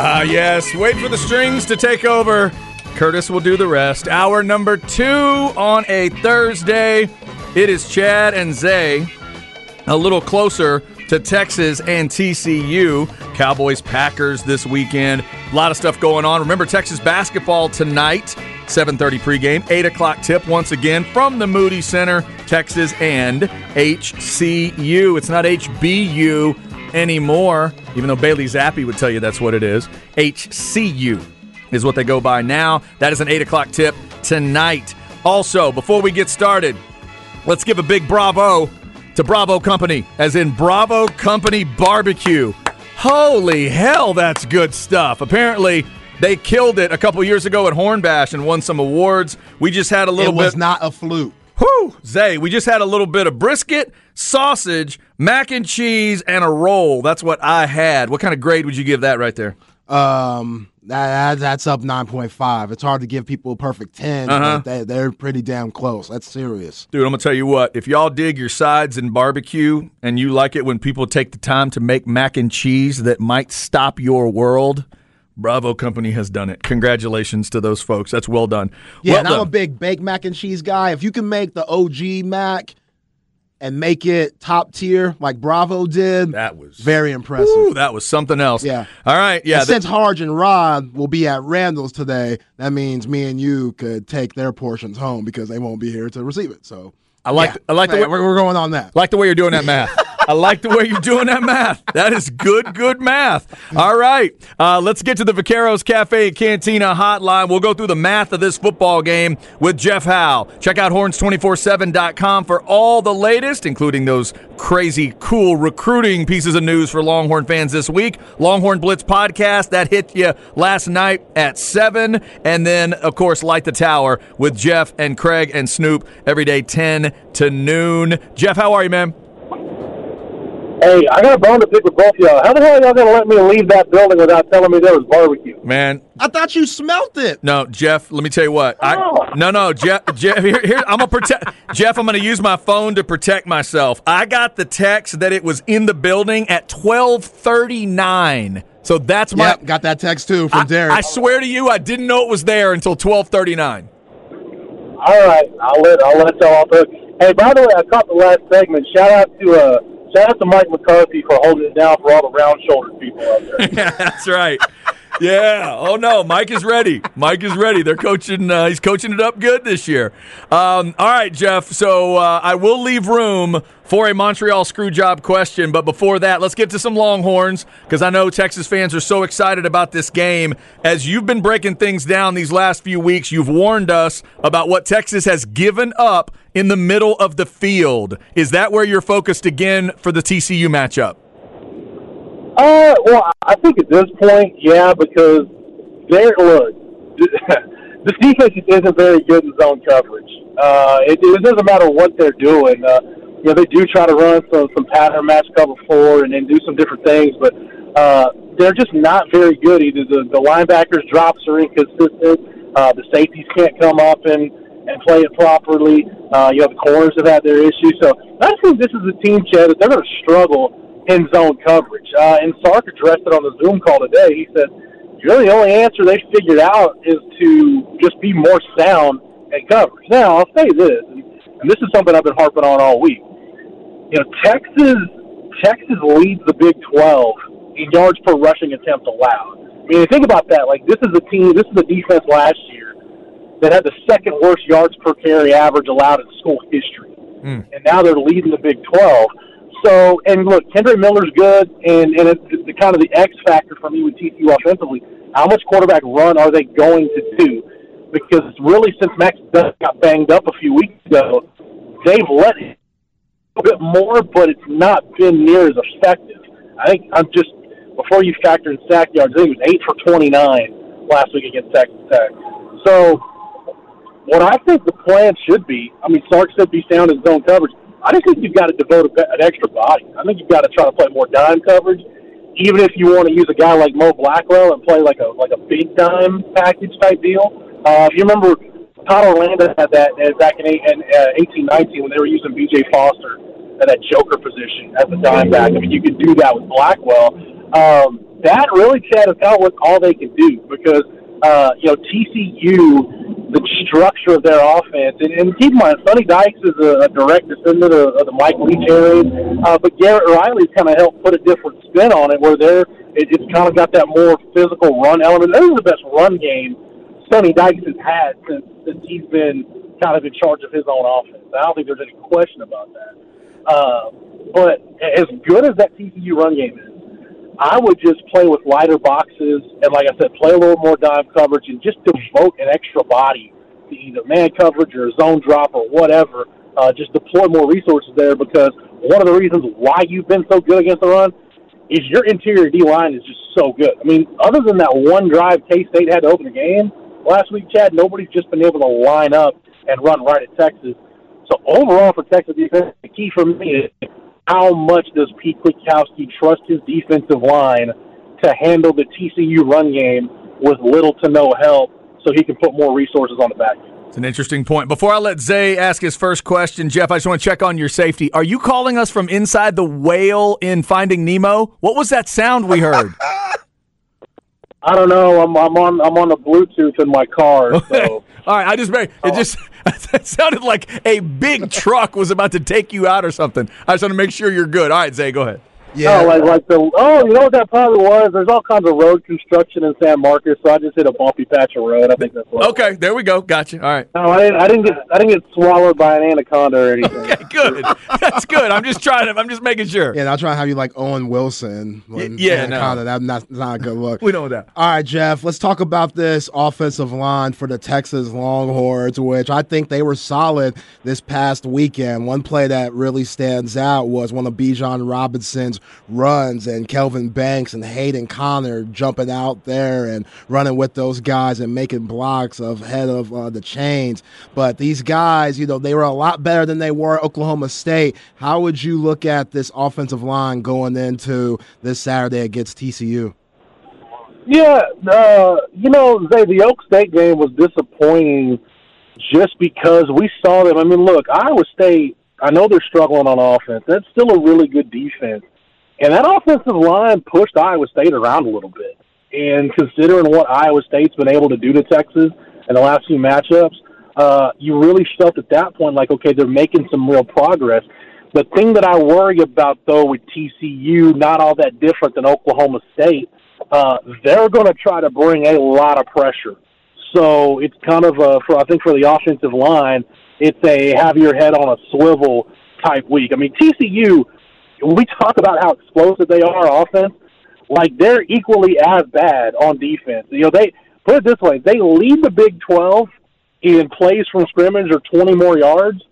Ah, yes. Wait for the strings to take over. Curtis will do the rest. Hour number two on a Thursday. It is Chad and Zay a little closer to Texas and TCU. Cowboys Packers this weekend. A lot of stuff going on. Remember Texas basketball tonight. 7:30 pregame, 8 o'clock tip once again from the Moody Center, Texas and HCU. It's not HBU anymore, even though Bailey Zappe would tell you that's what it is. HCU is what they go by now. That is an 8 o'clock tip tonight. Also, before we get started, let's give a big bravo to Bravo Company, as in Bravo Company Barbecue. Holy hell, that's good stuff. Apparently, they killed it a couple years ago at Hornbash and won some awards. We just had a little it was bit. not a fluke. Whew, Zay, we just had a little bit of brisket, sausage, mac and cheese, and a roll. That's what I had. What kind of grade would you give that right there? Um, that, that's up 9.5. It's hard to give people a perfect 10, Uh-huh. but they, they're pretty damn close. That's serious. Dude, I'm gonna tell you what. If y'all dig your sides and barbecue, and you like it when people take the time to make mac and cheese that might stop your world, Bravo Company has done it. Congratulations to those folks. That's well done. Yeah, well and I'm a big baked mac and cheese guy. If you can make the OG mac and make it top tier like Bravo did, that was very impressive. Ooh, that was something else. Yeah. All right. Yeah. Th- since Harge and Rod will be at Randall's today, that means me and you could take their portions home because they won't be here to receive it. So I like. yeah. I like the way we're, we're going on that. like the way you're doing that math. I like the way you're doing that math. That is good, good math. All right, uh, let's get to the Vaqueros Cafe and Cantina hotline. We'll go through the math of this football game with Jeff Howe. Check out horns247.com for all the latest, including those crazy, cool recruiting pieces of news for Longhorn fans this week. Longhorn Blitz podcast that hit you last night at seven, and then of course Light the Tower with Jeff and Craig and Snoop every day ten to noon. Jeff, how are you, man? Hey, I got a bone to pick with both y'all. How the hell are y'all gonna let me leave that building without telling me there was barbecue? Man, I thought you smelt it. no, Jeff. Let me tell you what. Oh. I no, no, Jeff. Jeff, here, here. I'm gonna protect Jeff. I'm gonna use my phone to protect myself. I got the text that it was in the building at 12:39. So that's my. Yep, got that text too from I, Derek. I swear to you, I didn't know it was there until 12:39. All right, I'll let I'll let y'all off. Hey, by the way, I caught the last segment. Shout out to uh, shout out to Mike McCarthy for holding it down for all the round shouldered people out there. Yeah, that's right. Yeah. Oh no, Mike is ready. Mike is ready. They're coaching. Uh, he's coaching it up good this year. Um, all right, Jeff. So uh, I will leave room for a Montreal screw job question, but before that, let's get to some Longhorns because I know Texas fans are so excited about this game. As you've been breaking things down these last few weeks, you've warned us about what Texas has given up in the middle of the field. Is that where you're focused again for the TCU matchup? Uh, well, I think at this point, yeah, because there. Look, this defense isn't very good in zone coverage. Uh, it, it doesn't matter what they're doing. Uh, you know, they do try to run some some pattern match cover four and then do some different things, but uh, they're just not very good. Either the the linebackers drops are inconsistent. Uh, the safeties can't come up and and play it properly. Uh, you know, the corners have had their issues. So I think this is a team, Chad, that they're going to struggle in zone coverage. Uh, and Sark addressed it on the Zoom call today. He said, really the only answer they figured out is to just be more sound at coverage. Now, I'll say this, and, and this is something I've been harping on all week. You know, Texas Texas leads the Big 12 in yards per rushing attempt allowed. I mean, think about that. Like, this is a team, this is a defense last year that had the second worst yards per carry average allowed in school history. And now they're leading the Big 12. So, and look, Kendre Miller's good, and, and it's, it's the kind of the X factor for me with TCU offensively. How much quarterback run are they going to do? Because really, since Max got banged up a few weeks ago, they've let him a bit more, but it's not been near as effective. I think I'm just before you factor in sack yards, I think it was eight for 29 last week against Texas Tech. So, what I think the plan should be, I mean, Sark said be sound in zone coverage. I just think you've got to devote a, an extra body. I think you've got to try to play more dime coverage, even if you want to use a guy like Mo Blackwell and play like a like a big dime package type deal. Uh, if you remember, Todd Orlando had that uh, back in, eight, in uh, eighteen nineteen when they were using B.J. Foster at that joker position as a dime back. I mean, you could do that with Blackwell. Um, that really, Chad, is kind of what all they can do because uh, you know TCU, the structure of their offense, and, and keep in mind, Sonny Dykes is a, a direct descendant of, of the Mike Leach area, uh, but Garrett Riley's kind of helped put a different spin on it, where they're it, it's kind of got that more physical run element. This is the best run game Sonny Dykes has had since since he's been kind of in charge of his own offense. I don't think there's any question about that. Uh, but as good as that TCU run game is, I would just play with lighter boxes and, like I said, play a little more dime coverage and just devote an extra body to either man coverage or zone drop or whatever. Uh, just deploy more resources there because one of the reasons why you've been so good against the run is your interior D line is just so good. I mean, other than that one drive K State had to open the game last week, Chad, nobody's just been able to line up and run right at Texas. So overall for Texas defense, the key for me is how much does Pete Kwiatkowski trust his defensive line to handle the TCU run game with little to no help so he can put more resources on the back end? It's an interesting point. Before I let Zay ask his first question, Jeff, I just want to check on your safety. Are you calling us from inside the whale in Finding Nemo? What was that sound we heard? I don't know. I'm, I'm on I'm on the Bluetooth in my car. So. All right, I just made it just it sounded like a big truck was about to take you out or something. I just want to make sure you're good. All right, Zay, go ahead. Yeah, like like the oh, you know what that probably was? There's all kinds of road construction in San Marcos, so I just hit a bumpy patch of road. I think that's what. Okay, there we go. Gotcha. All right. No, I didn't. I didn't get. I didn't get swallowed by an anaconda or anything. Okay, good. That's good. I'm just trying to. I'm just making sure. Yeah, I'll try to have you like Owen Wilson. yeah, anaconda. No. That's not, not a good look. we know that. All right, Jeff. Let's talk about this offensive line for the Texas Longhorns, which I think they were solid this past weekend. One play that really stands out was one of Bijan Robinson's runs and Kelvin Banks and Hayden Conner jumping out there and running with those guys and making blocks of head of uh, the chains. But these guys, you know, they were a lot better than they were at Oklahoma State. How would you look at this offensive line going into this Saturday against TCU? Yeah, uh, you know, Zay, the Oak State game was disappointing just because we saw them. I mean, look, Iowa State, I know they're struggling on offense. That's still a really good defense. And that offensive line pushed Iowa State around a little bit. And considering what Iowa State's been able to do to Texas in the last few matchups, uh, you really felt at that point like, okay, they're making some real progress. The thing that I worry about, though, with TCU, not all that different than Oklahoma State, uh, they're going to try to bring a lot of pressure. So it's kind of a, for I think for the offensive line, it's a have your head on a swivel type week. I mean, TCU we talk about how explosive they are offense, like they're equally as bad on defense. You know, they put it this way: they lead the Big Twelve in plays from scrimmage or twenty more yards.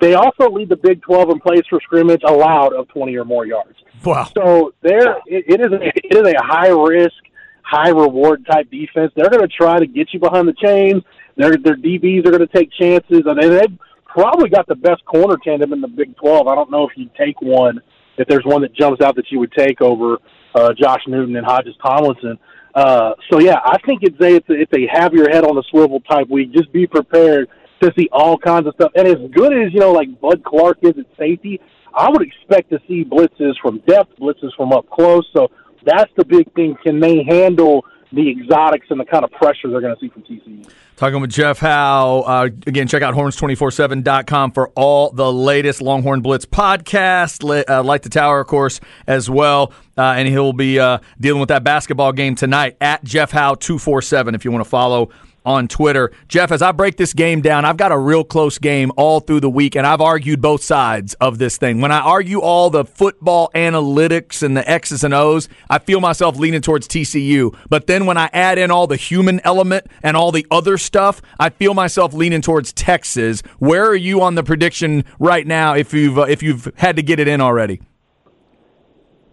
They also lead the Big Twelve in plays for scrimmage allowed of twenty or more yards. Wow! So there, it, it is a, it is a high risk, high reward type defense. They're going to try to get you behind the chains. Their their DBs are going to take chances, and they've probably got the best corner tandem in the Big 12. I don't know if you'd take one, if there's one that jumps out that you would take over uh, Josh Newton and Hodges Tomlinson. Uh, so yeah, I think it's a, it's a have your head on the swivel type week. Just be prepared to see all kinds of stuff. And as good as you know, like Bud Clark is at safety, I would expect to see blitzes from depth, blitzes from up close. So that's the big thing. Can they handle the exotics and the kind of pressure they're going to see from TCU. Talking with Jeff Howe. Uh, again, check out horns247.com for all the latest Longhorn Blitz podcast. Uh, Light the Tower, of course, as well. Uh, and he'll be uh, dealing with that basketball game tonight at Jeff Howe 247 if you want to follow on Twitter. Jeff, as I break this game down, I've got a real close game all through the week, and I've argued both sides of this thing. When I argue all the football analytics and the X's and O's, I feel myself leaning towards TCU. But then when I add in all the human element and all the other stuff, I feel myself leaning towards Texas. Where are you on the prediction right now? If you've uh, if you've had to get it in already.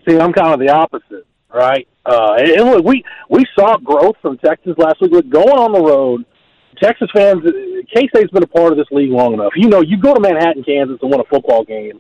See, I'm kind of the opposite, right? Uh, and, and look, we we saw growth from Texas last week. Look, going on the road, Texas fans, K State's been a part of this league long enough. You know, you go to Manhattan, Kansas, and win a football game.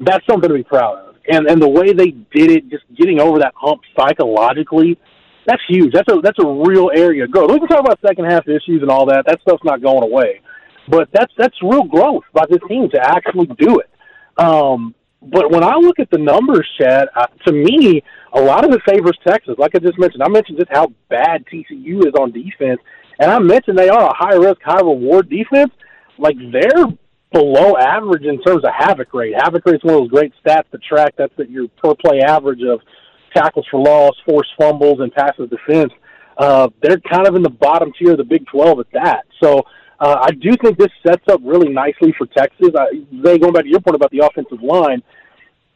That's something to be proud of. And and the way they did it, just getting over that hump psychologically, that's huge. That's a that's a real area of growth. We can talk about second half issues and all that. That stuff's not going away. But that's that's real growth by this team to actually do it. Um, but when I look at the numbers, Chad, uh, to me, a lot of it favors Texas. Like I just mentioned, I mentioned just how bad TCU is on defense, and I mentioned they are a high risk, high reward defense. Like they're below average in terms of havoc rate. Havoc rate is one of those great stats to track. That's that your per play average of tackles for loss, forced fumbles, and passes defense. Uh, they're kind of in the bottom tier of the Big 12 at that. So uh, I do think this sets up really nicely for Texas. I, they going back to your point about the offensive line.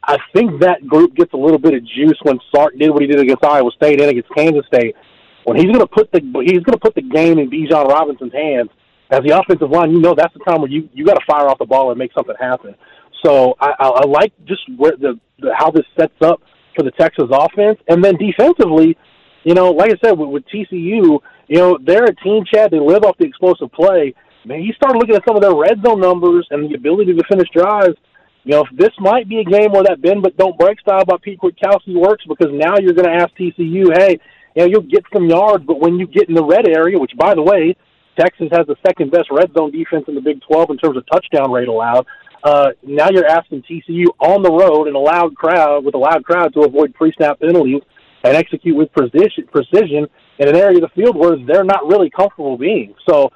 I think that group gets a little bit of juice when Sark did what he did against Iowa State and against Kansas State. When he's going to put the he's going to put the game in Bijan Robinson's hands as the offensive line, you know that's the time where you you got to fire off the ball and make something happen. So I, I, I like just where the, the how this sets up for the Texas offense, and then defensively, you know, like I said with, with TCU, you know they're a team, Chad. They live off the explosive play. Man, you start looking at some of their red zone numbers and the ability to finish drives. You know, this might be a game where that bend but don't break style by Pete Kwiatkowski works because now you're going to ask TCU, hey, you know, you'll get some yards, but when you get in the red area, which by the way, Texas has the second best red zone defense in the Big 12 in terms of touchdown rate allowed. Uh, now you're asking TCU on the road in a loud crowd with a loud crowd to avoid pre-snap penalties and execute with precision, precision in an area of the field where they're not really comfortable being. So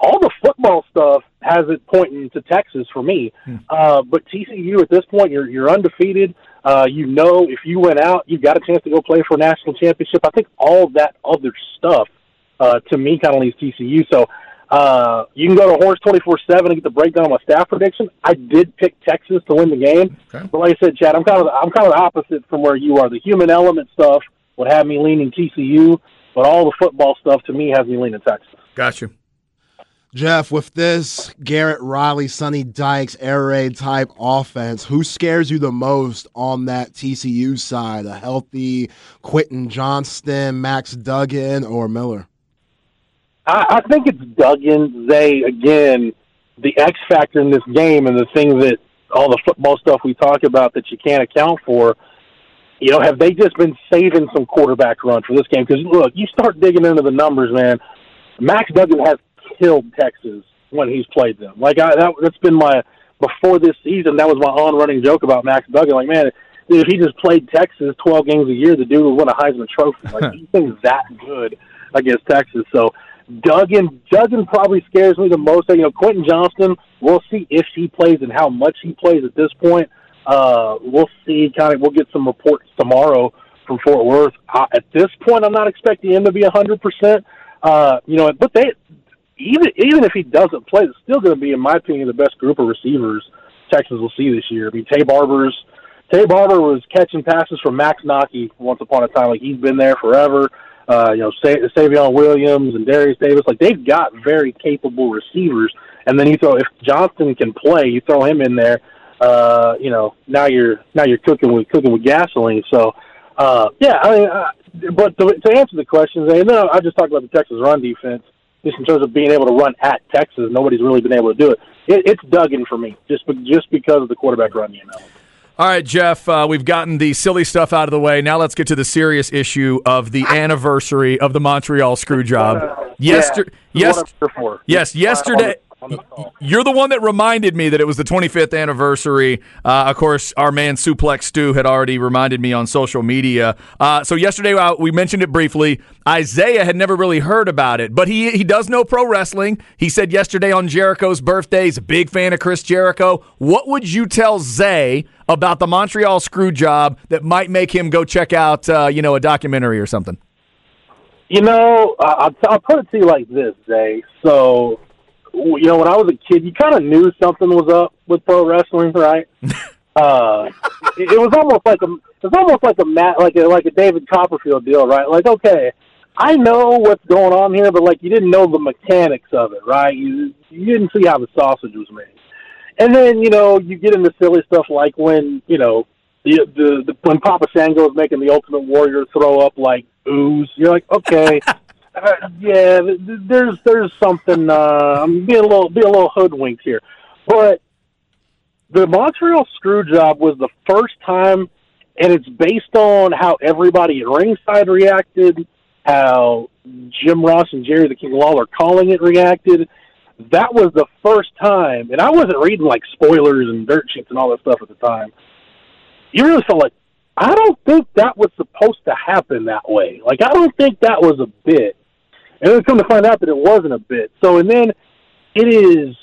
all the football stuff has it pointing to Texas for me. Hmm. Uh, but TCU at this point, you're you're undefeated. Uh, you know, if you went out, you've got a chance to go play for a national championship. I think all that other stuff uh, to me kind of leaves TCU. So uh, you can go to Horns twenty four seven and get the breakdown of my staff prediction. I did pick Texas to win the game, okay. but like I said, Chad, I'm kind of I'm kind of the opposite from where you are. The human element stuff would have me leaning TCU, but all the football stuff to me has me leaning Texas. Gotcha. Jeff, with this Garrett Riley, Sonny Dykes, air raid type offense, who scares you the most on that TCU side? A healthy Quentin Johnston, Max Duggan, or Miller? I, I think it's Duggan. They again, the X factor in this game, and the thing that all the football stuff we talk about that you can't account for. You know, have they just been saving some quarterback run for this game? Because look, you start digging into the numbers, man. Max Duggan has killed Texas when he's played them. Like I, that, that's been my before this season. That was my on running joke about Max Duggan. Like man, if he just played Texas twelve games a year, the dude would win a Heisman Trophy. Like he thinks that good against Texas. So Duggan, Duggan probably scares me the most. You know, Quentin Johnston. We'll see if he plays and how much he plays at this point. Uh, we'll see. Kind of, we'll get some reports tomorrow from Fort Worth. Uh, at this point, I'm not expecting him to be a hundred percent. Uh, you know, but they even even if he doesn't play, it's still going to be, in my opinion, the best group of receivers Texas will see this year. I mean, Taye Barber's Taye Barber was catching passes from Max Nocky once upon a time. Like he's been there forever. Uh, you know, Sa- Savion Williams and Derius Davis. Like they've got very capable receivers. And then you throw if Johnston can play, you throw him in there. Uh, you know, now you're now you're cooking with cooking with gasoline. So, uh, yeah, I mean, uh, but to, to answer the questions, and then I just talked about the Texas run defense just in terms of being able to run at Texas. Nobody's really been able to do it. it it's Duggan for me, just just because of the quarterback run game element. All right, Jeff, uh, we've gotten the silly stuff out of the way. Now let's get to the serious issue of the anniversary of the Montreal screw job. Yester- yeah, yes, yes, yesterday. You're the one that reminded me that it was the 25th anniversary. Uh, of course, our man Suplex Stu had already reminded me on social media. Uh, so yesterday uh, we mentioned it briefly. Isaiah had never really heard about it, but he he does know pro wrestling. He said yesterday on Jericho's birthday, he's a big fan of Chris Jericho. What would you tell Zay about the Montreal screw job that might make him go check out, uh, you know, a documentary or something? You know, I'll, I'll put it to you like this, Zay. So you know, when I was a kid, you kind of knew something was up with pro wrestling, right? uh, it, it was almost like a, it was almost like a mat, like a, like a David Copperfield deal, right? Like, okay, I know what's going on here, but like you didn't know the mechanics of it, right? You you didn't see how the sausage was made, and then you know you get into silly stuff like when you know the the, the when Papa Shango was making the Ultimate Warrior throw up like ooze. You're like, okay, uh, yeah, there's there's something. Uh, I'm being a little be a little hoodwinked here, but the Montreal screw job was the first time, and it's based on how everybody at ringside reacted, how Jim Ross and Jerry the King Lawler calling it reacted. That was the first time, and I wasn't reading like spoilers and dirt sheets and all that stuff at the time. you really felt like I don't think that was supposed to happen that way. Like I don't think that was a bit. And then come to find out that it wasn't a bit. So and then it is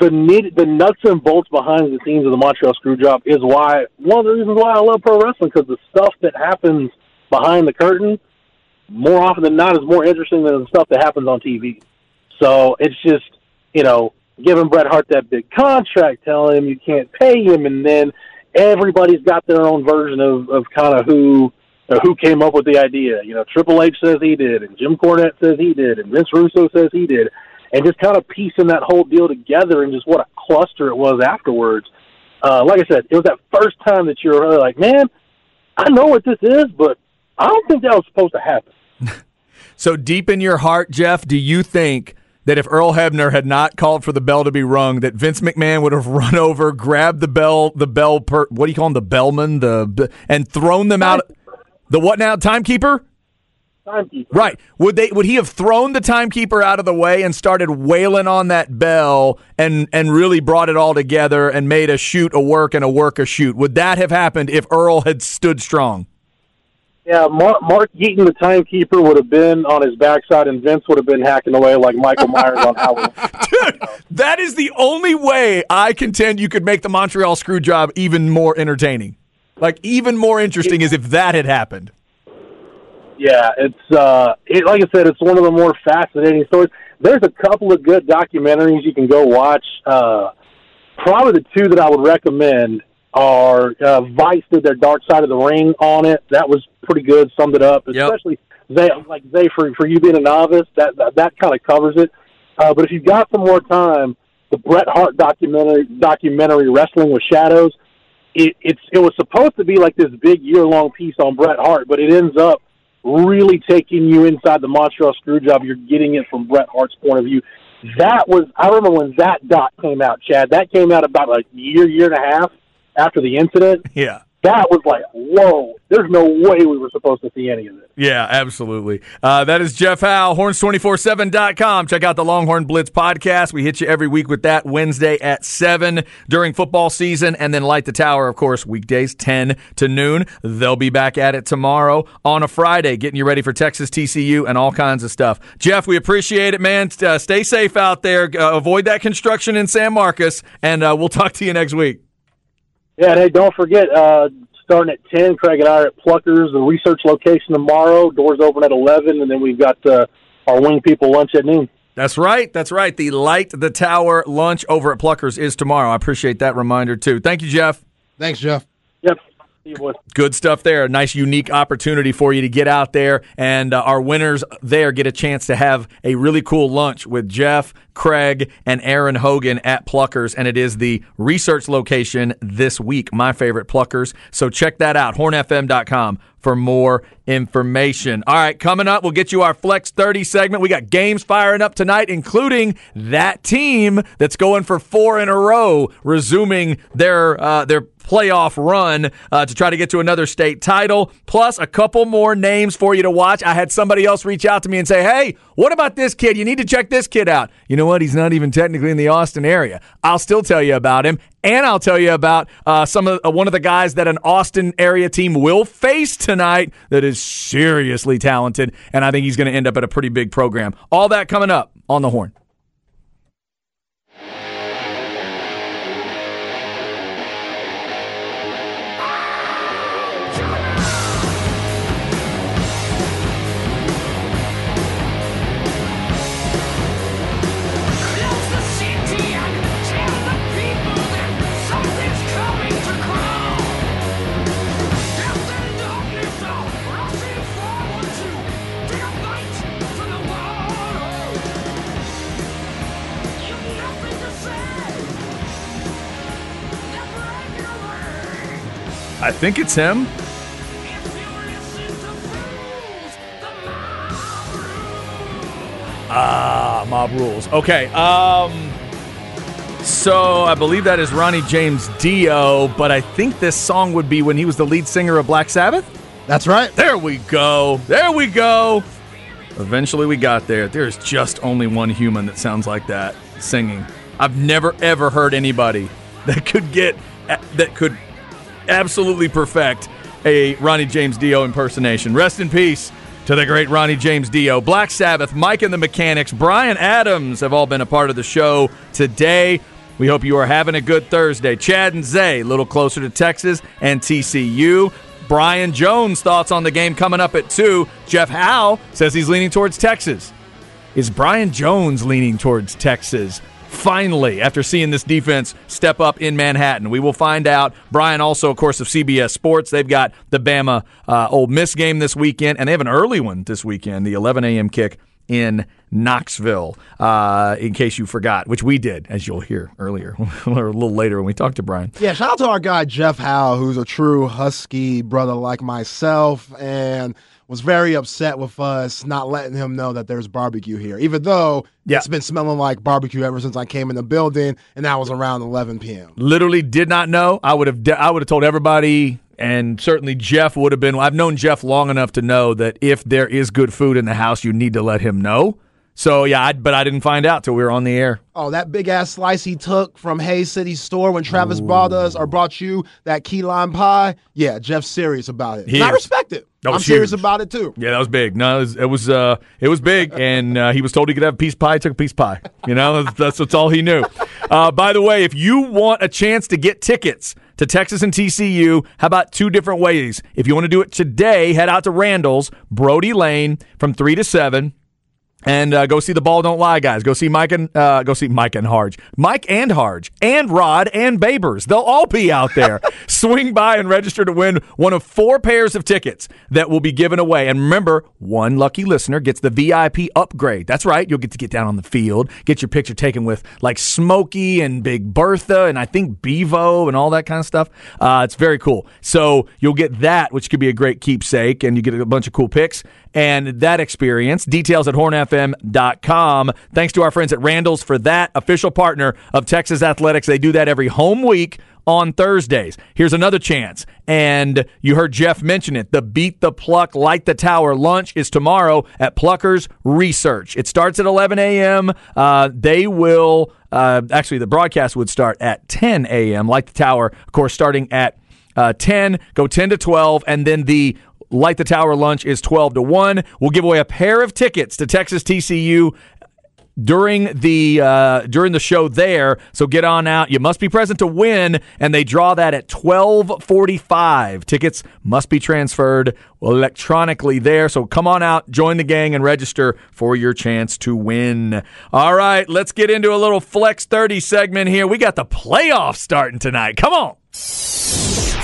the need, the nuts and bolts behind the scenes of the Montreal Screwjob is why one of the reasons why I love pro wrestling because the stuff that happens behind the curtain more often than not is more interesting than the stuff that happens on TV. So it's just you know giving Bret Hart that big contract, telling him you can't pay him, and then everybody's got their own version of of kind of who. Uh, who came up with the idea? You know, Triple H says he did, and Jim Cornette says he did, and Vince Russo says he did and just kind of piecing that whole deal together and just what a cluster it was afterwards. Uh, like I said, it was that first time that you're really like, man, I know what this is, but I don't think that was supposed to happen. so deep in your heart, Jeff, do you think that if Earl Hebner had not called for the bell to be rung, that Vince McMahon would have run over, grabbed the bell, the bell, per, what do you call him, the bellman, the and thrown them out? The what now? Timekeeper? timekeeper. Right. Would they would he have thrown the timekeeper out of the way and started wailing on that bell and and really brought it all together and made a shoot a work and a work a shoot? Would that have happened if Earl had stood strong? Yeah, Mark, Mark Yeaton, the timekeeper, would have been on his backside, and Vince would have been hacking away like Michael Myers on Howard. Dude, that is the only way I contend you could make the Montreal screw job even more entertaining. Like even more interesting is if that had happened. Yeah, it's uh, it, like I said, it's one of the more fascinating stories. There's a couple of good documentaries you can go watch. Uh, probably the two that I would recommend are uh, Vice did their Dark Side of the Ring on it. That was pretty good. Summed it up, especially yep. they like they for for you being a novice. That that, that kind of covers it. Uh, but if you've got some more time, the Bret Hart documentary documentary Wrestling with Shadows. It, it's it was supposed to be like this big year long piece on Bret Hart, but it ends up really taking you inside the Montreal Screwjob. You're getting it from Bret Hart's point of view. That was I remember when that dot came out, Chad. That came out about a year, year and a half after the incident. Yeah that was like, whoa, there's no way we were supposed to see any of this. Yeah, absolutely. Uh, that is Jeff Howe, horns247.com. Check out the Longhorn Blitz podcast. We hit you every week with that Wednesday at 7 during football season, and then Light the Tower, of course, weekdays 10 to noon. They'll be back at it tomorrow on a Friday, getting you ready for Texas TCU and all kinds of stuff. Jeff, we appreciate it, man. Uh, stay safe out there. Uh, avoid that construction in San Marcos, and uh, we'll talk to you next week. Yeah, and hey, don't forget, uh, starting at 10, Craig and I are at Pluckers, the research location tomorrow. Doors open at 11, and then we've got uh, our Wing People lunch at noon. That's right. That's right. The Light the Tower lunch over at Pluckers is tomorrow. I appreciate that reminder, too. Thank you, Jeff. Thanks, Jeff. Yep. Good stuff there. A nice, unique opportunity for you to get out there, and uh, our winners there get a chance to have a really cool lunch with Jeff, Craig, and Aaron Hogan at Pluckers, and it is the research location this week. My favorite Pluckers. So check that out. HornFM.com for more information. All right, coming up, we'll get you our Flex 30 segment. We got games firing up tonight, including that team that's going for four in a row, resuming their uh, their playoff run uh, to try to get to another state title, plus a couple more names for you to watch. I had somebody else reach out to me and say, hey, what about this kid? You need to check this kid out. You know what? He's not even technically in the Austin area. I'll still tell you about him. And I'll tell you about uh, some of uh, one of the guys that an Austin area team will face tonight that is seriously talented, and I think he's going to end up at a pretty big program. All that coming up on the horn. I think it's him. Ah, Mob Rules. Okay. Um so I believe that is Ronnie James Dio, but I think this song would be when he was the lead singer of Black Sabbath. That's right. There we go. There we go. Eventually we got there. There's just only one human that sounds like that singing. I've never ever heard anybody that could get that could absolutely perfect a Ronnie James Dio impersonation. Rest in peace to the great Ronnie James Dio. Black Sabbath, Mike and the Mechanics, Bryan Adams have all been a part of the show today. We hope you are having a good Thursday. Chad and Zay, a little closer to Texas and TCU. Brian Jones' thoughts on the game coming up at 2. Jeff Howe says he's leaning towards Texas. Is Brian Jones leaning towards Texas? Finally, after seeing this defense step up in Manhattan, we will find out. Brian, also, of course, of CBS Sports, they've got the Bama uh, Ole Miss game this weekend, and they have an early one this weekend, the 11 a.m. kick in Knoxville, uh, in case you forgot, which we did, as you'll hear earlier or a little later when we talked to Brian. Yeah, shout out to our guy Jeff Howe, who's a true Husky brother like myself, and was very upset with us not letting him know that there's barbecue here, even though yeah. it's been smelling like barbecue ever since I came in the building, and that was around 11 p.m. Literally did not know. I would have. De- I would have told everybody and certainly Jeff would have been. I've known Jeff long enough to know that if there is good food in the house, you need to let him know. So yeah, I, but I didn't find out till we were on the air. Oh, that big ass slice he took from Hays City store when Travis Ooh. brought us or brought you that key lime pie. Yeah, Jeff's serious about it. I respect it. I'm serious about it too. Yeah, that was big. No, it was it was, uh, it was big, and uh, he was told he could have a piece of pie. He took a piece of pie. You know, that's, that's, that's all he knew. Uh, by the way, if you want a chance to get tickets to Texas and TCU, how about two different ways? If you want to do it today, head out to Randall's Brodie Lane from three to seven and uh, go see the ball don't lie guys. Go see mike and uh, go see mike and harge. Mike and harge and rod and babers. They'll all be out there. Swing by and register to win one of four pairs of tickets that will be given away. And remember one lucky listener gets the vip upgrade. That's right. You'll get to get down on the field get your picture taken with like smokey and big bertha and i think bevo and all that kind of stuff. Uh, it's very cool. So you'll get that which could be a great keepsake and you get a bunch of cool pics and that experience. Details at hornfm.com. Thanks to our friends at Randall's for that official partner of Texas Athletics. They do that every home week on Thursdays. Here's another chance. And you heard Jeff mention it. The Beat the Pluck, Light the Tower lunch is tomorrow at Pluckers Research. It starts at 11 a.m. Uh, they will, uh, actually, the broadcast would start at 10 a.m. Light the Tower, of course, starting at uh, 10, go 10 to 12, and then the Light the Tower lunch is 12 to 1. We'll give away a pair of tickets to Texas TCU during the uh, during the show there. So get on out. You must be present to win, and they draw that at twelve forty five. Tickets must be transferred electronically there. So come on out, join the gang, and register for your chance to win. All right, let's get into a little Flex thirty segment here. We got the playoffs starting tonight. Come on.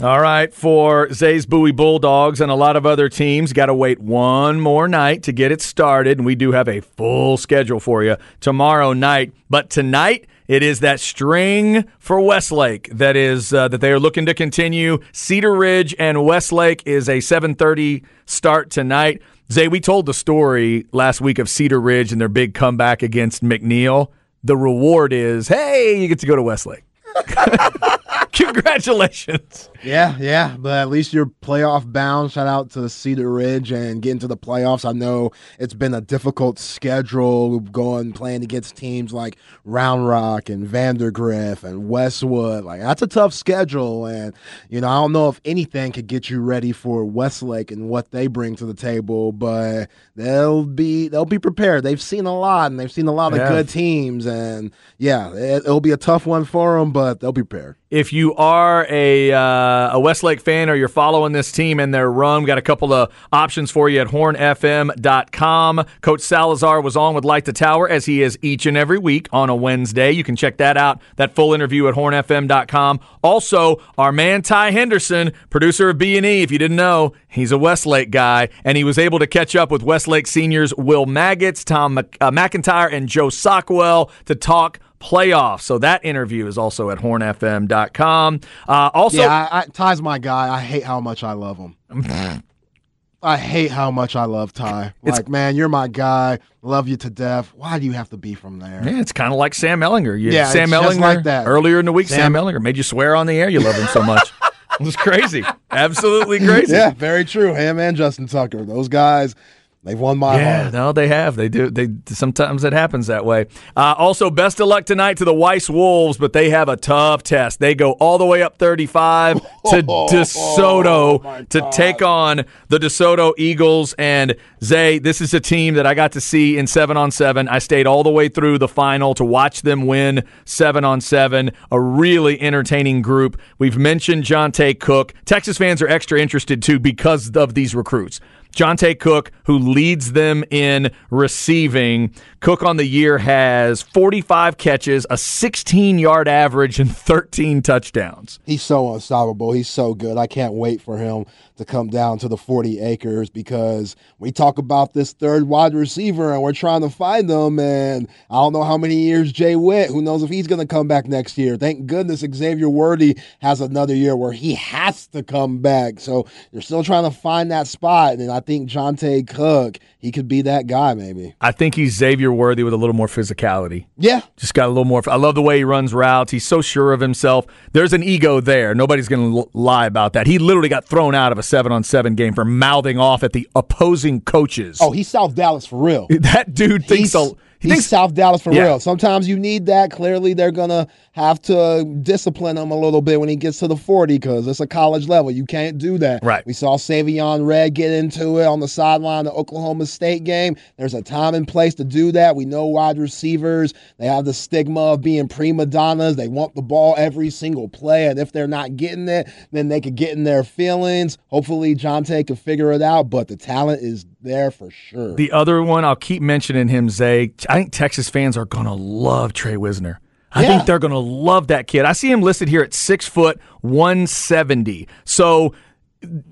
All right, for Zay's Bowie Bulldogs and a lot of other teams, got to wait one more night to get it started. And we do have a full schedule for you tomorrow night. But tonight, it is that string for Westlake that is uh, that they are looking to continue. Cedar Ridge and Westlake is a 7:30 start tonight. Zay, we told the story last week of Cedar Ridge and their big comeback against McNeil. The reward is, hey, you get to go to Westlake. Congratulations. Yeah, yeah, but at least you're playoff bound. Shout out to Cedar Ridge and getting to the playoffs. I know it's been a difficult schedule going playing against teams like Round Rock and Vandegrift and Westwood. Like that's a tough schedule, and you know I don't know if anything could get you ready for Westlake and what they bring to the table, but they'll be they'll be prepared. They've seen a lot and they've seen a lot of yeah. good teams, and yeah, it, it'll be a tough one for them, but they'll be prepared. If you are a uh, a Westlake fan or you're following this team and their run, we got a couple of options for you at hornfm.com. Coach Salazar was on with Light the Tower as he is each and every week on a Wednesday. You can check that out, that full interview at hornfm.com. Also, our man Ty Henderson, producer of B&E, if you didn't know, he's a Westlake guy, and he was able to catch up with Westlake seniors Will Maggots, Tom uh, McIntyre, and Joe Sockwell to talk playoffs. So that interview is also at hornfm.com. Uh, also, yeah, I, I, Ty's my guy. I hate how much I love him. I hate how much I love Ty. Like, man, you're my guy. Love you to death. Why do you have to be from there? Yeah, it's kind of like Sam Ehlinger. You, Yeah, Sam Ehlinger. like that. Earlier in the week, Sam, Sam- Ehlinger made you swear on the air you love him so much. it was crazy. Absolutely crazy. Yeah, very true. Him and Justin Tucker. Those guys, they've won my Yeah, heart. no, they have. They do. They sometimes it happens that way. Uh, also, best of luck tonight to the Weiss Wolves, but they have a tough test. They go all the way up 35 to DeSoto my to take on the DeSoto Eagles. And Zay, this is a team that I got to see in seven on seven. I stayed all the way through the final to watch them win seven on seven. A really entertaining group. We've mentioned Johntay Cook. Texas fans are extra interested too because of these recruits. Johntay Cook, who leads them in receiving. Cook on the year has 45 catches, a 16 yard average, and 13 touchdowns. He's so unstoppable. He's so good. I can't wait for him to come down to the 40 acres because we talk about this third wide receiver and we're trying to find them. And I don't know how many years Jay Witt, who knows if he's going to come back next year. Thank goodness Xavier Worthy has another year where he has to come back. So they're still trying to find that spot. And I think Johntay Cook, he could be that guy maybe. I think he's Xavier Worthy with a little more physicality. Yeah. Just got a little more. I love the way he runs routes. He's so sure of himself. There's an ego there. Nobody's going to lie about that. He literally got thrown out of a seven on seven game for mouthing off at the opposing coaches. Oh, he's South Dallas for real. that dude thinks he's, a, he he's thinks South Dallas for Yeah. real. Sometimes you need that. Clearly, they're gonna have to discipline him a little bit when he gets to the forty because it's a college level. You can't do that. Right. We saw Savion Red get into it on the sideline of the Oklahoma State game. There's a time and place to do that. We know wide receivers they have the stigma of being prima donnas. They want the ball every single play, and if they're not getting it, then they could get in their feelings. Hopefully, Johntay can figure it out. But the talent is there for sure. The other one, I'll keep mentioning him, Zay. I think Texas fans are going to love Tre Wisner. I Yeah. think they're going to love that kid. I see him listed here at six foot, 170. So,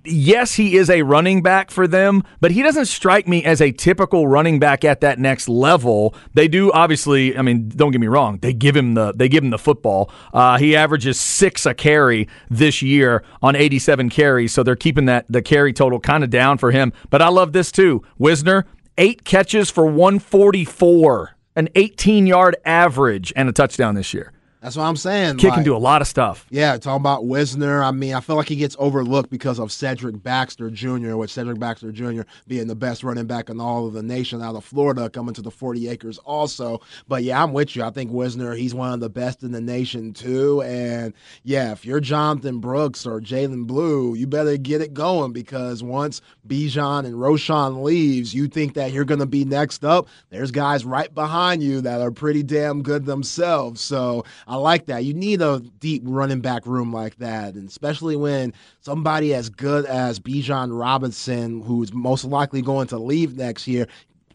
yes, he is a running back for them, but he doesn't strike me as a typical running back at that next level. They do obviously. I mean, don't get me wrong. They give him the they give him the football. Uh, he averages six a carry this year on 87 carries, so they're keeping that the carry total kind of down for him. But I love this too. Wisner eight catches for 144, an 18 yard average, and a touchdown this year. That's what I'm saying. Kid like- can do a lot of stuff. Yeah, talking about Wisner. I mean, I feel like he gets overlooked because of Cedric Baxter Jr., with Cedric Baxter Jr. being the best running back in all of the nation out of Florida, coming to the 40 acres also. But yeah, I'm with you. I think Wisner, he's one of the best in the nation too. And yeah, if you're Jonathan Brooks or Jalen Blue, you better get it going because once Bijan and Roschon leaves, you think that you're going to be next up. There's guys right behind you that are pretty damn good themselves. So I like that. You need a deep running back room like that, and especially when somebody as good as Bijan Robinson, who's most likely going to leave next year,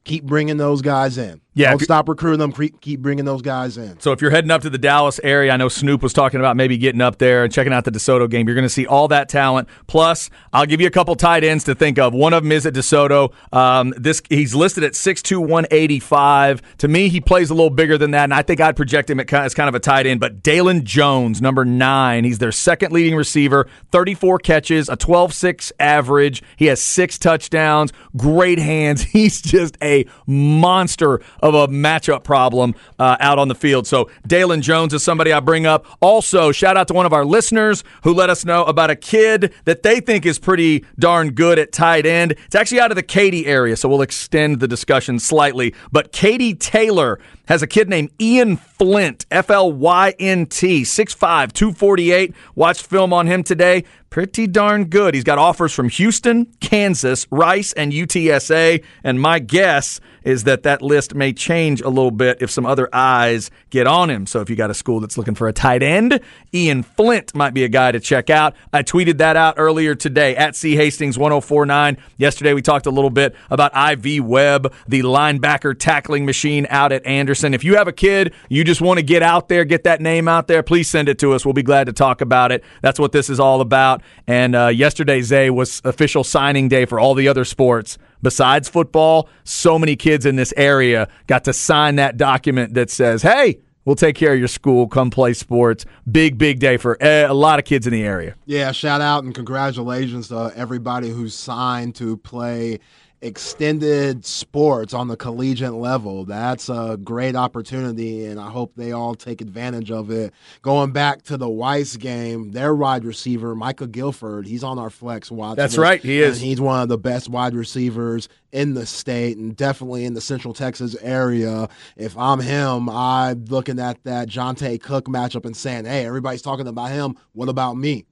keep bringing those guys in. Yeah, don't stop recruiting them. Keep bringing those guys in. So if you're heading up to the Dallas area, I know Snoop was talking about maybe getting up there and checking out the DeSoto game. You're going to see all that talent. Plus, I'll give you a couple tight ends to think of. One of them is at DeSoto. Um, this he's listed at 6'2", 185. To me, he plays a little bigger than that, and I think I'd project him as kind of a tight end. But Dalen Jones, number nine, he's their second leading receiver. 34 catches, a 12-6 average. He has six touchdowns. Great hands. He's just a monster of a matchup problem uh, out on the field. So Dalen Jones is somebody I bring up. Also, shout out to one of our listeners who let us know about a kid that they think is pretty darn good at tight end. It's actually out of the Katy area, so we'll extend the discussion slightly. But Katy Taylor has a kid named Ian Flynt, F L Y N T, 6'5, 248. Watched film on him today. Pretty darn good. He's got offers from Houston, Kansas, Rice, and UTSA. And my guess is that that list may change a little bit if some other eyes get on him. So if you got a school that's looking for a tight end, Ian Flynt might be a guy to check out. I tweeted that out earlier today at C Hastings 1049. Yesterday we talked a little bit about IV Webb, the linebacker tackling machine out at Anderson. If you have a kid, you just want to get out there, get that name out there, please send it to us. We'll be glad to talk about it. That's what this is all about. And uh, yesterday, Zay, was official signing day for all the other sports. Besides football, so many kids in this area got to sign that document that says, hey, We'll take care of your school. Come play sports. Big, big day for eh, a lot of kids in the area. Yeah, shout out and congratulations to everybody who's signed to play extended sports on the collegiate level. That's a great opportunity, and I hope they all take advantage of it. Going back to the Weiss game, their wide receiver, Michael Guilford, he's on our flex watch. That's list, right, he is. he's one of the best wide receivers in the state and definitely in the Central Texas area. If I'm him, I'm looking at that Johntay Cook matchup and saying, hey, everybody's talking about him. What about me?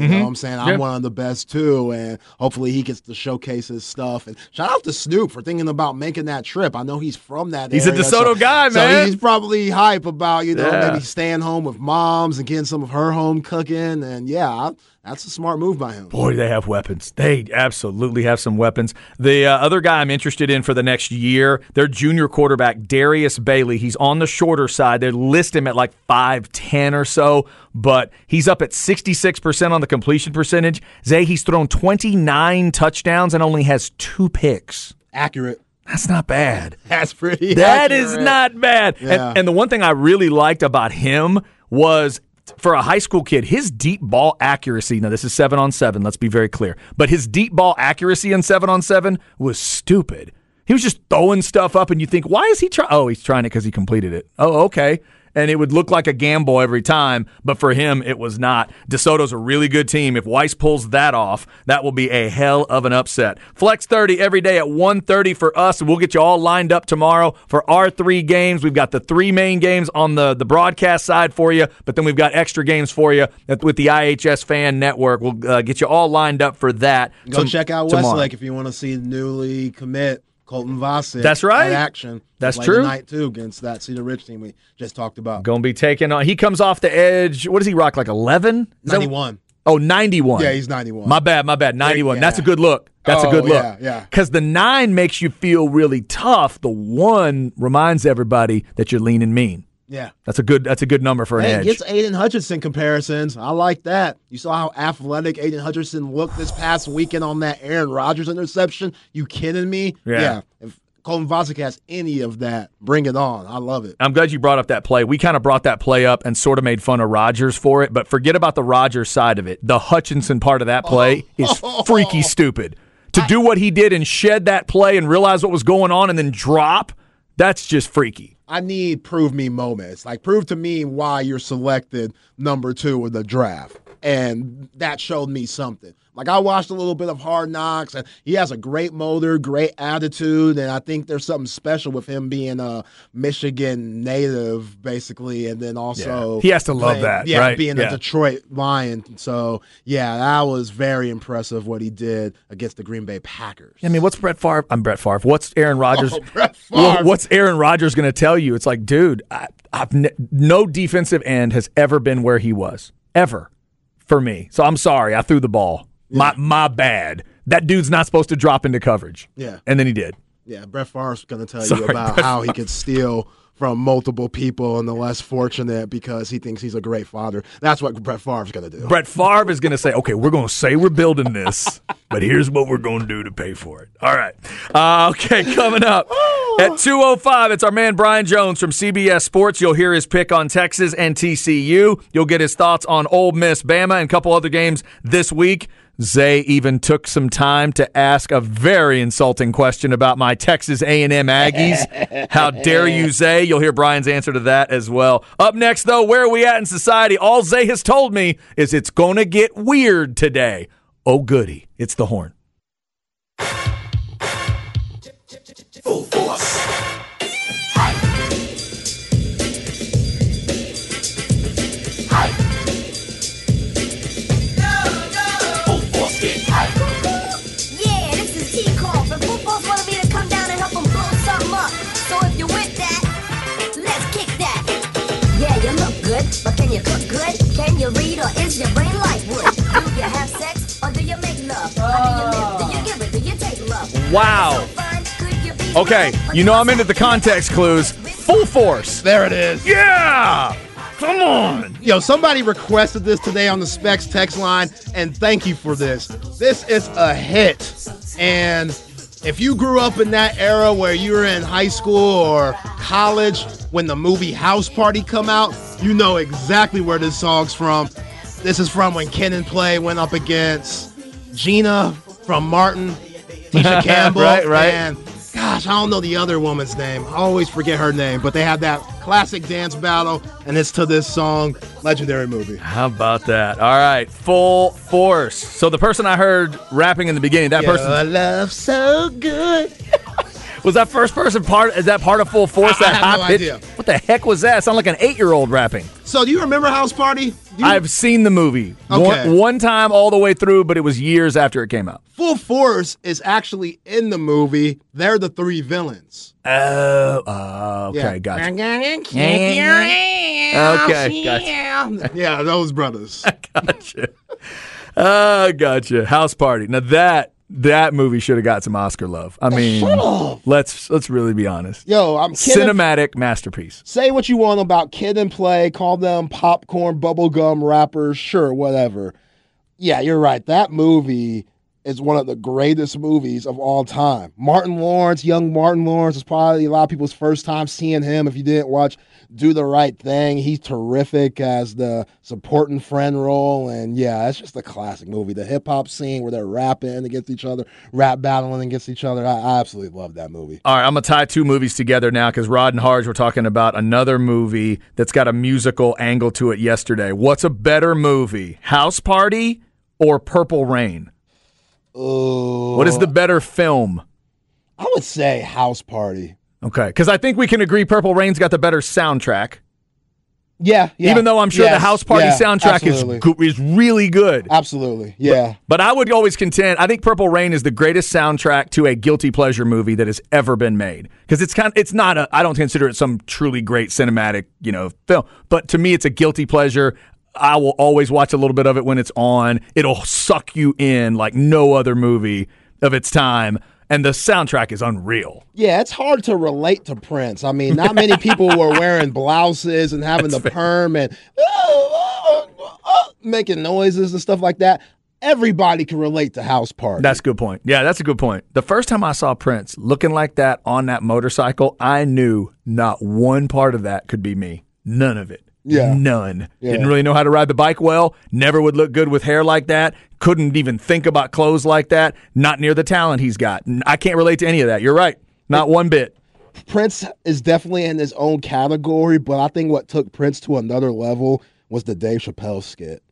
You know what I'm saying? I'm Mm-hmm. Yeah. one of the best too, and hopefully he gets to showcase his stuff. And shout out to Snoop for thinking about making that trip. I know he's from that He's a area. DeSoto so- guy, so he's probably hype about, you know, Yeah. maybe staying home with moms and getting some of her home cooking. And yeah, I- that's a smart move by him. Boy, they have weapons. They absolutely have some weapons. The uh, other guy I'm interested in for the next year, their junior quarterback, Darius Bailey. He's on the shorter side. They list him at like 5'10 or so, but he's up at 66% on the completion percentage. Zay, he's thrown 29 touchdowns and only has two picks. Accurate. That's not bad. That's pretty That is accurate. not bad. Yeah. And, and the one thing I really liked about him was for a high school kid, his deep ball accuracy. Now, this is seven on seven, let's be very clear. But his deep ball accuracy in seven on seven was stupid. He was just throwing stuff up, and you think, why is he trying? Oh, he's trying it because he completed it. Oh, okay. And it would look like a gamble every time, but for him, it was not. DeSoto's a really good team. If Weiss pulls that off, that will be a hell of an upset. Flex 30 every day at 1.30 for us, and we'll get you all lined up tomorrow for our three games. We've got the three main games on the, the broadcast side for you, but then we've got extra games for you with the IHS Fan Network. We'll uh, get you all lined up for that. Go tom- check out tomorrow. Westlake if you want to see newly commit Colton Vasek. That's right. action. That's true. Tonight too against that Cedar Ridge team we just talked about. Going to be taking on. He comes off the edge. What does he rock? Like 11? Ninety-one. Oh, 91. Yeah, he's 91. My bad, my bad. 91. Yeah. That's a good look. That's a Oh, good look. yeah, yeah. Because the nine makes you feel really tough. The one reminds everybody that you're lean and mean. Yeah. That's a good. That's a good number for an Hey, edge. gets Aidan Hutchinson comparisons. I like that. You saw how athletic Aidan Hutchinson looked this past weekend on that Aaron Rodgers interception. You kidding me? Yeah. If Colton Vasek has any of that, bring it on. I love it. I'm glad you brought up that play. We kind of brought that play up and sort of made fun of Rodgers for it, but forget about the Rodgers side of it. The Hutchinson part of that play is freaky stupid. To do what he did and shed that play and realize what was going on and then drop, that's just freaky. I need prove me moments. Like prove to me why you're selected number two in the draft. And that showed me something. Like I watched a little bit of Hard Knocks, and he has a great motor, great attitude, and I think there's something special with him being a Michigan native, basically, and then also Yeah. He has to love playing- that, yeah, right? being Yeah. a Detroit Lion. So yeah, that was very impressive what he did against the Green Bay Packers. I mean, what's Brett Favre? I'm Brett Favre. What's Aaron Rodgers? Oh, Brett Favre. what's Aaron Rodgers going to tell you? It's like, dude, I, I've ne- no defensive end has ever been where he was ever for me. So I'm sorry, I threw the ball. My my bad. That dude's not supposed to drop into coverage. Yeah. and then he did. Yeah, Brett Favre's going to tell Sorry, you about Brett how he could steal from multiple people and the less fortunate because he thinks he's a great father. That's what Brett Favre's going to do. Brett Favre is going to say, okay, we're going to say we're building this, but here's what we're going to do to pay for it. All right. Uh, okay, coming up at 2.05, it's our man Brian Jones from CBS Sports. You'll hear his pick on Texas and TCU. You'll get his thoughts on Ole Miss, Bama, and a couple other games this week. Zay even took some time to ask a very insulting question about my Texas A&M Aggies. How dare you, Zay? You'll hear Brian's answer to that as well. Up next, though, where are we at in society? All Zay has told me is it's going to get weird today. Oh, goody. It's the horn. Oh, yeah, but can you cook good? Can you read or is your brain like wood? Do you have sex or do you make love? How do you live? Do you give it? Do you take love? Wow. So fine, could you be Okay, you know I I'm into the context clues. Full force. There it is. Yeah! Come on. Yo, somebody requested this today on the Specs text line, and thank you for this. This is a hit. And if you grew up in that era where you were in high school or college when the movie House Party come out, you know exactly where this song's from. This is from when Kid and Play went up against Gina from Martin, Tisha Campbell, Right, right. and gosh, I don't know the other woman's name. I always forget her name, but they had that classic dance battle, and it's to this song, legendary movie. How about that? All right, full force. So the person I heard rapping in the beginning, that person love so good. was that first person part. Is that part of full force? I- I that have no pitch? idea. What the heck was that? Sound like an eight-year-old rapping. So, do you remember House Party? Do you- I've seen the movie Okay. one, one time all the way through, but it was years after it came out. Full Force is actually in the movie. They're the three villains. Oh, uh, okay, Yeah. gotcha. Okay, Okay, gotcha. Yeah, those brothers. gotcha. Uh, gotcha. House Party. Now that that movie should have got some Oscar love. I mean, let's let's really be honest. Yo, I'm kidding. Cinematic masterpiece. Say what you want about Kid and Play, call them popcorn bubblegum rappers, sure, whatever. Yeah, you're right. That movie is one of the greatest movies of all time. Martin Lawrence, young Martin Lawrence, is probably a lot of people's first time seeing him. If you didn't watch Do the Right Thing, he's terrific as the supporting friend role. And yeah, it's just a classic movie. The hip hop scene where they're rapping against each other, rap battling against each other. I, I absolutely love that movie. All right, I'm gonna tie two movies together now because Rod and Harge were talking about another movie that's got a musical angle to it yesterday. What's a better movie, House Party or Purple Rain? Oh, What is the better film? I would say House Party. Okay, because I think we can agree Purple Rain's got the better soundtrack. Yeah, yeah. Even though I'm sure the House Party yeah, soundtrack absolutely. is go- is really good. Absolutely. Yeah. But I would always contend. I think Purple Rain is the greatest soundtrack to a guilty pleasure movie that has ever been made. Because it's kind. It's not a. I don't consider it some truly great cinematic, you know, film. But to me, it's a guilty pleasure. I will always watch a little bit of it when it's on. It'll suck you in like no other movie of its time, and the soundtrack is unreal. Yeah, it's hard to relate to Prince. I mean, not many people were wearing blouses and having the perm and oh, oh, oh, making noises and stuff like that. Everybody can relate to House Party. That's a good point. Yeah, that's a good point. The first time I saw Prince looking like that on that motorcycle, I knew not one part of that could be me. None of it. Yeah. None. Yeah. Didn't really know how to ride the bike well. Never would look good with hair like that. Couldn't even think about clothes like that. Not near the talent he's got. I can't relate to any of that. You're right. Not one bit. Prince is definitely in his own category, but I think what took Prince to another level was the Dave Chappelle skit.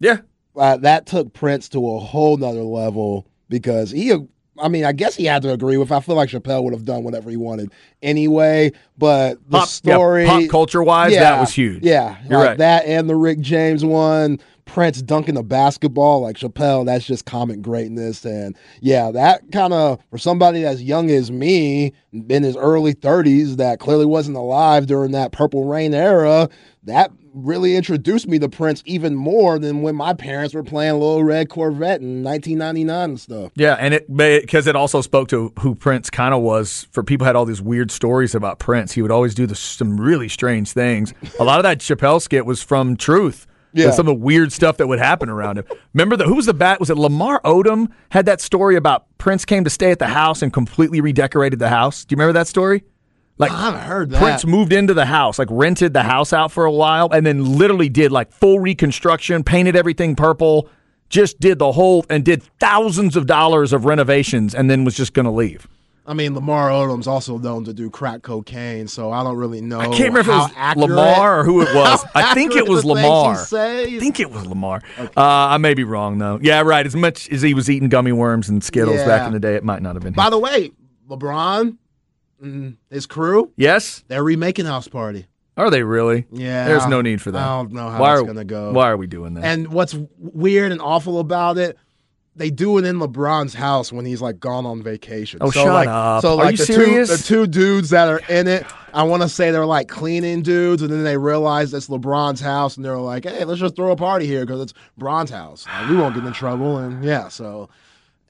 Yeah. uh, that took Prince to a whole nother level because he, I mean, I guess he had to agree with. I feel like Chappelle would have done whatever he wanted anyway. But the Pop, story, yeah, pop culture wise, yeah, that was huge. Yeah, You're like right. that and the Rick James one. Prince dunking the basketball like Chappelle, that's just comic greatness. And yeah, that kind of, for somebody as young as me, in his early 30s, that clearly wasn't alive during that Purple Rain era, that really introduced me to Prince even more than when my parents were playing Little Red Corvette in 1999 and stuff. Yeah, and it because it also spoke to who Prince kind of was. For people had all these weird stories about Prince. He would always do the, some really strange things. A lot of that Chappelle skit was from truth. Yeah. Some of the weird stuff that would happen around him. Remember the who was the bat? Was it Lamar Odom had that story about Prince came to stay at the house and completely redecorated the house? Do you remember that story? Like oh, I haven't heard that. Prince moved into the house, like rented the house out for a while, and then literally did like full reconstruction, painted everything purple, just did the whole and did thousands of dollars of renovations, and then was just going to leave. I mean, Lamar Odom's also known to do crack cocaine, so I don't really know. I can't remember if it was Lamar or who it was. I think it was the things he Lamar. I think it was Lamar. Uh, I may be wrong though. Yeah, right. As much as he was eating gummy worms and Skittles back in the day, it might not have been. By the way, LeBron, and his crew, Yes, they're remaking House Party. are they really? Yeah, There's no need for that. I don't know how why it's gonna go. Why are we doing that? And what's weird and awful about it, they do it in LeBron's house when he's like gone on vacation. Oh, so shut like, up. So Are you the serious? two the two dudes that are in it, I want to say they're like cleaning dudes, and then they realize it's LeBron's house, and they're like, hey, let's just throw a party here because it's Bron's house. Like, we won't get in trouble, and yeah, so.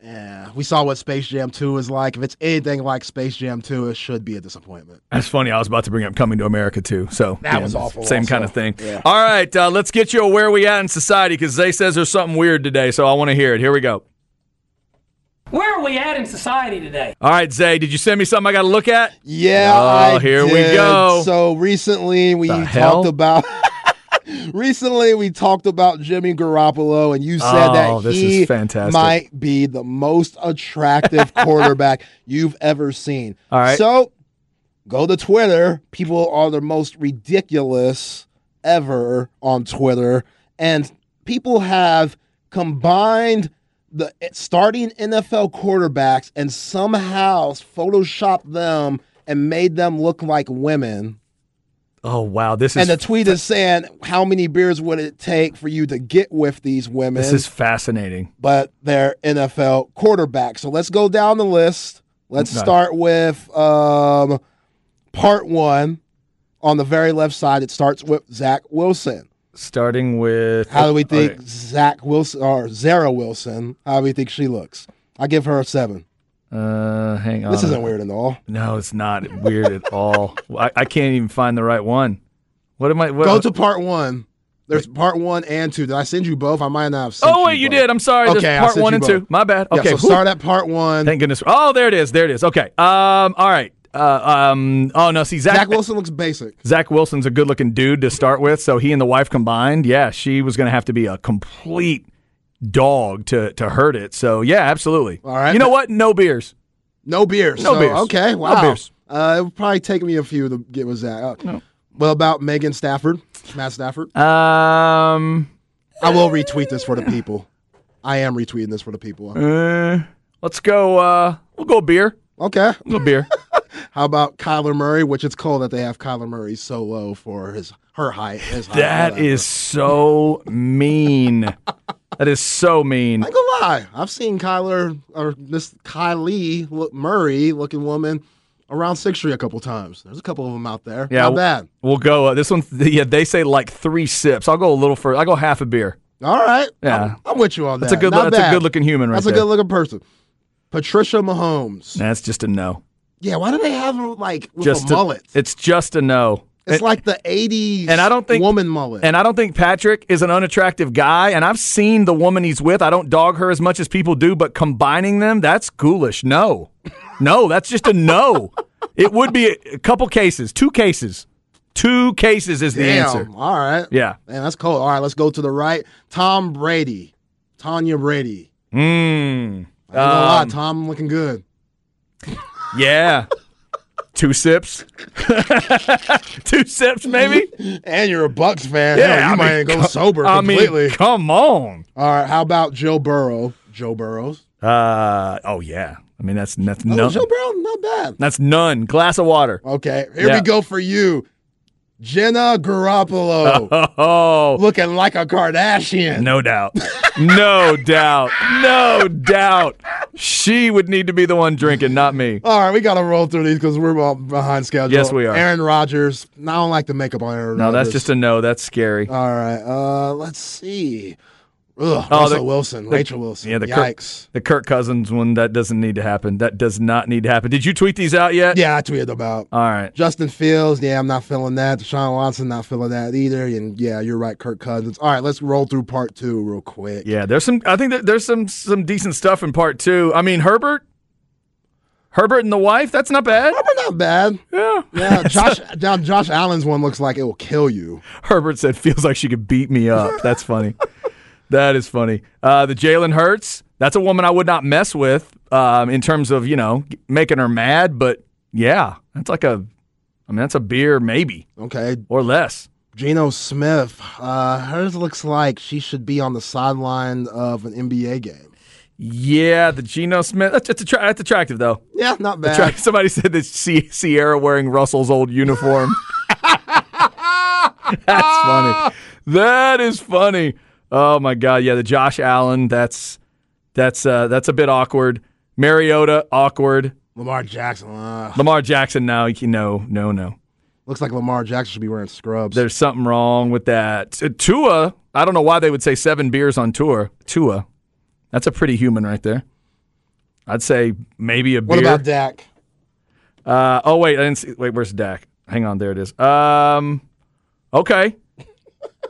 Yeah, we saw what Space Jam 2 is like. If it's anything like Space Jam 2, it should be a disappointment. That's funny. I was about to bring up Coming to America too. So That yeah, was awful Same also. kind of thing. Yeah. All right, uh, let's get you a where we at in society because Zay says there's something weird today. So I want to hear it. Here we go. Where are we at in society today? All right, Zay, did you send me something I got to look at? Yeah, Oh, I here we go. So recently we The hell? talked about recently we talked about Jimmy Garoppolo, and you said Oh, that he might be the most attractive quarterback you've ever seen. All right. So go to Twitter. People are the most ridiculous ever on Twitter, and people have combined the starting NFL quarterbacks and somehow photoshopped them and made them look like women. Oh, wow. This is And the tweet is saying, "How many beers would it take for you to get with these women?" this is fascinating. but they're NFL quarterbacks. So let's go down the list. Let's Okay. start with um, part one. On the very left side, it starts with Zach Wilson. Starting with How do we think Okay. Zach Wilson or Zara Wilson? How do we think she looks? I give her a seven. Uh, hang on. This isn't weird at all. No, it's not weird at all. I, I can't even find the right one. What am I? What, Go to part one. There's part one and two. Did I send you both? I might not have sent oh wait, you both. did. I'm sorry. Okay, I part one and both. two. My bad. Yeah, Okay, so whew. start at part one. Thank goodness. Oh, there it is. There it is. Okay. Um. All right. Uh. Um. Oh no. See, Zach. Zach Wilson looks basic. Zach Wilson's a good-looking dude to start with. So he and the wife combined, yeah, she was going to have to be a complete dog to to hurt it. So yeah, absolutely. All right. You know what? No beers. No beers. No So, beers. Okay. No Wow. beers. Uh, it would probably take me a few to get with Zach. Uh, What about Megan Stafford? Matt Stafford? Um. I will retweet this for the people. I am retweeting this for the people. Uh, let's go. Uh. We'll go beer. Okay. We'll go beer. How about Kyler Murray? Which it's cool that they have Kyler Murray so low for his her height. His height That whatever. is so mean. That is so mean. I ain't gonna lie. I've seen Kyler or this Kylie look, Murray looking woman around Sixth Street a couple times. There's a couple of them out there. Yeah, Not bad. We'll go. Uh, this one. Yeah, they say like three sips. I'll go a little further. I'll go half a beer. All right. Yeah. I'm, I'm with you on that. That's a good. Not That's a good looking human right there. That's there. a good looking person. Patricia Mahomes. That's just a no. Yeah, why do they have like with Just a- mullet? it's just a no. It's like the '80s and I don't think- woman mullet. And I don't think Patrick is an unattractive guy. And I've seen the woman he's with. I don't dog her as much as people do, but combining them, that's ghoulish. No. No, that's just a no. it would be a, couple cases, two cases. Two cases is the Damn. answer. All right. Yeah. Man, that's cool. All right, let's go to the right. Tom Brady. Tanya Brady. Mmm. Ain't lie, Um, Tom looking good. Yeah. Two sips. Two sips, maybe? And you're a Bucs fan. Yeah, Hell, you I might mean, go co- sober I completely. mean, come on. All right, how about Joe Burrow? Joe Burrows. Uh, oh, yeah. I mean, that's, that's Oh, none. Joe Burrow, not bad. That's none. Glass of water. Okay, here Yeah. we go for you. Jenna Garoppolo. Oh, looking like a Kardashian. no doubt. No doubt. No doubt. She would need to be the one drinking, not me. All right, we got to roll through these because we're behind schedule. Yes, we are. Aaron Rodgers. I don't like the makeup on Aaron No, that's just a no. That's scary. All right, uh, let's see. Ugh, Oh, Russell the- Wilson, the- Rachel Wilson. Yeah, the Kirk, Yikes. the Kirk Cousins one, that doesn't need to happen. That does not need to happen. Did you tweet these out yet? Yeah, I tweeted about All right. Justin Fields. Yeah, I'm not feeling that. Deshaun Watson, not feeling that either. And yeah, you're right, Kirk Cousins. All right, let's roll through part two real quick. Yeah, there's some. I think that there's some some decent stuff in part two. I mean, Herbert, Herbert and the wife. That's not bad. But not bad. Yeah. Yeah, Josh. Josh Allen's one looks like it will kill you. Herbert said feels like she could beat me up. That's funny. That is funny. Uh, the Jalen Hurts. That's a woman I would not mess with um, in terms of you know making her mad. But yeah, that's like a. I mean, that's a beer maybe Okay, or less. Geno Smith. Uh, hers looks like she should be on the sideline of an NBA game. Yeah, the Geno Smith. That's, that's, attra- that's attractive though. Yeah, not bad. Attra- Somebody said that Sie- Ciara wearing Russell's old uniform. that's funny. That is funny. Oh my god, yeah, the Josh Allen. That's that's uh, that's a bit awkward. Mariota, awkward. Lamar Jackson. Uh, Lamar Jackson, now you no, no, no. looks like Lamar Jackson should be wearing scrubs. There's something wrong with that. Uh, Tua, I don't know why they would say seven beers on tour. Tua, that's a pretty human right there. I'd say maybe a beer. what about Dak? Uh, oh wait, I didn't see. Wait, where's Dak? Hang on, there it is. Um, okay,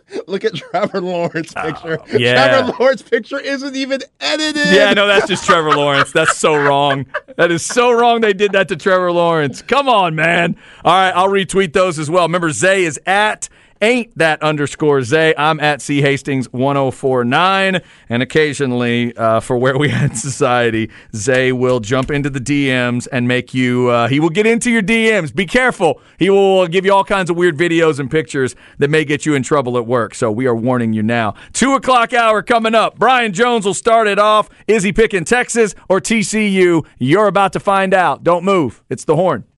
Look at Trevor Lawrence oh, picture. Oh, yeah. Trevor Lawrence picture isn't even edited. Yeah, no, that's just Trevor Lawrence. That's so wrong. That is so wrong they did that to Trevor Lawrence. Come on, man. All right, I'll retweet those as well. Remember, Zay is at ain't that underscore Zay. I'm at C Hastings 1049. And occasionally, uh, for where we in society, Zay will jump into the DMs and make you, uh, he will get into your DMs. Be careful. He will give you all kinds of weird videos and pictures that may get you in trouble at work. So we are warning you now. Two o'clock hour coming up. Brian Jones will start it off. Is he picking Texas or TCU? You're about to find out. Don't move. It's the horn.